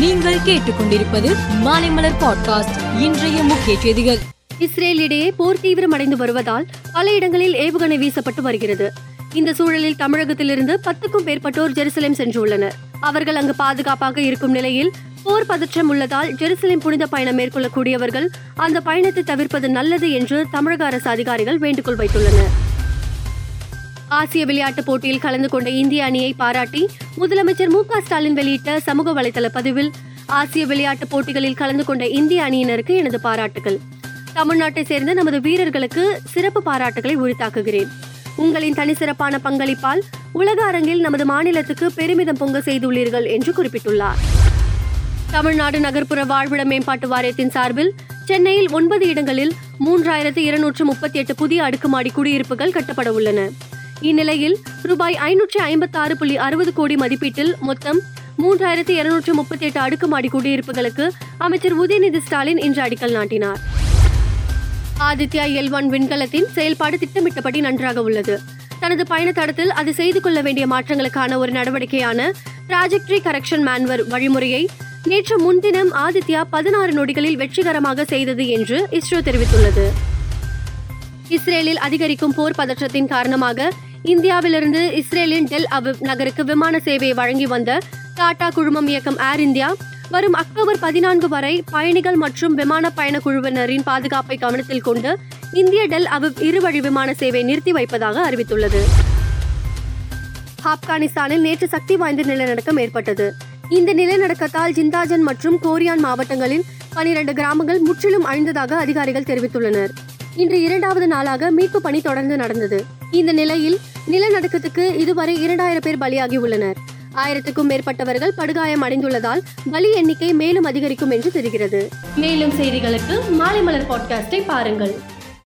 நீங்கள் கேட்டுக்கொண்டிருப்பது மாலைமலர் பாட்காஸ்ட் இன்றைய முக்கிய செய்திகள். இஸ்ரேல் இடையே போர் தீவிரமடைந்து வருவதால் பல இடங்களில் ஏவுகணை வீசப்பட்டு வருகிறது. இந்த சூழலில் தமிழகத்திலிருந்து பத்துக்கும் மேற்பட்டோர் ஜெருசலேம் சென்றுள்ளனர். அவர்கள் அங்கு பாதுகாப்பாக இருக்கும் நிலையில் போர் பதற்றம் உள்ளதால் ஜெருசலேம் புனித பயணம் மேற்கொள்ளக்கூடியவர்கள் அந்த பயணத்தை தவிர்ப்பது நல்லது என்று தமிழக அரசு அதிகாரிகள் வேண்டுகோள் வைத்துள்ளனர். ஆசிய விளையாட்டுப் போட்டியில் கலந்து கொண்ட இந்திய அணியை பாராட்டி முதலமைச்சர் மு ஸ்டாலின் வெளியிட்ட சமூக வலைதள பதிவில் ஆசிய விளையாட்டுப் போட்டிகளில் கலந்து கொண்ட இந்திய அணியினருக்கு எனது பாராட்டுகள் தமிழ்நாட்டை சேர்ந்த நமது வீரர்களுக்கு சிறப்பு பாராட்டுகளை உரித்தாக்குகிறேன். உங்களின் தனிச்சிறப்பான பங்களிப்பால் உலக அரங்கில் நமது மாநிலத்துக்கு பெருமிதம் பொங்க செய்துள்ளீர்கள் என்று குறிப்பிட்டுள்ளார். தமிழ்நாடு நகர்ப்புற வாழ்விட மேம்பாட்டு வாரியத்தின் சார்பில் சென்னையில் ஒன்பது இடங்களில் மூன்றாயிரத்து இருநூற்று முப்பத்தி எட்டு புதிய அடுக்குமாடி குடியிருப்புகள் கட்டப்பட உள்ளன. இந்நிலையில் ரூபாய் ஐநூற்றி ஐம்பத்தி ஆறு புள்ளி அறுபது கோடி மதிப்பீட்டில் மொத்தம் மூன்றாயிரத்தி இருநூற்று முப்பத்தி எட்டு அடுக்குமாடி குடியிருப்புகளுக்கு அமைச்சர் உதயநிதி ஸ்டாலின் இன்று அடிக்கல் நாட்டினார். ஆதித்யா எல் ஒன் விண்கலத்தின் செயல்பாடு திட்டமிட்டபடி நன்றாக உள்ளது. தனது பயண தடத்தில் அது செய்து கொள்ள வேண்டிய மாற்றங்களுக்கான ஒரு நடவடிக்கையான ட்ராஜெக்டரி கரெக்ஷன் மேன்வர் வழிமுறையை நேற்று முன்தினம் ஆதித்யா பதினாறு நொடிகளில் வெற்றிகரமாக செய்தது என்று இஸ்ரோ தெரிவித்துள்ளது. இஸ்ரேலில் அதிகரிக்கும் போர் பதற்றத்தின் காரணமாக இந்தியாவிலிருந்து இஸ்ரேலின் டெல் அவிவ் நகருக்கு விமான சேவையை வழங்கி வந்த டாடா குழுமம் இயக்கம் ஏர் இந்தியா வரும் அக்டோபர் பதினான்கு வரை பயணிகள் மற்றும் விமான பயண குழுவினரின் பாதுகாப்பை கவனத்தில் கொண்டு இந்திய டெல் அவிவ் இருவழி விமான சேவை நிறுத்தி வைப்பதாக அறிவித்துள்ளது. ஆப்கானிஸ்தானில் நேற்று சக்தி வாய்ந்த நிலநடுக்கம் ஏற்பட்டது. இந்த நிலநடுக்கத்தால் ஜிந்தாஜன் மற்றும் கோரியான் மாவட்டங்களில் பனிரெண்டு கிராமங்கள் முற்றிலும் அழிந்ததாக அதிகாரிகள் தெரிவித்துள்ளனர். இன்று இரண்டாவது நாளாக மீட்பு பணி தொடர்ந்து நடந்தது. இந்த நிலையில் நிலநடுக்கத்துக்கு இதுவரை இரண்டாயிரம் பேர் பலியாகி உள்ளனர் ஆயிரத்துக்கும் மேற்பட்டவர்கள் படுகாயம் அடைந்துள்ளதால் பலி எண்ணிக்கை மேலும் அதிகரிக்கும் என்று தெரிகிறது. மேலும் செய்திகளுக்கு மாலை மலர் பாட்காஸ்டை பாருங்கள்.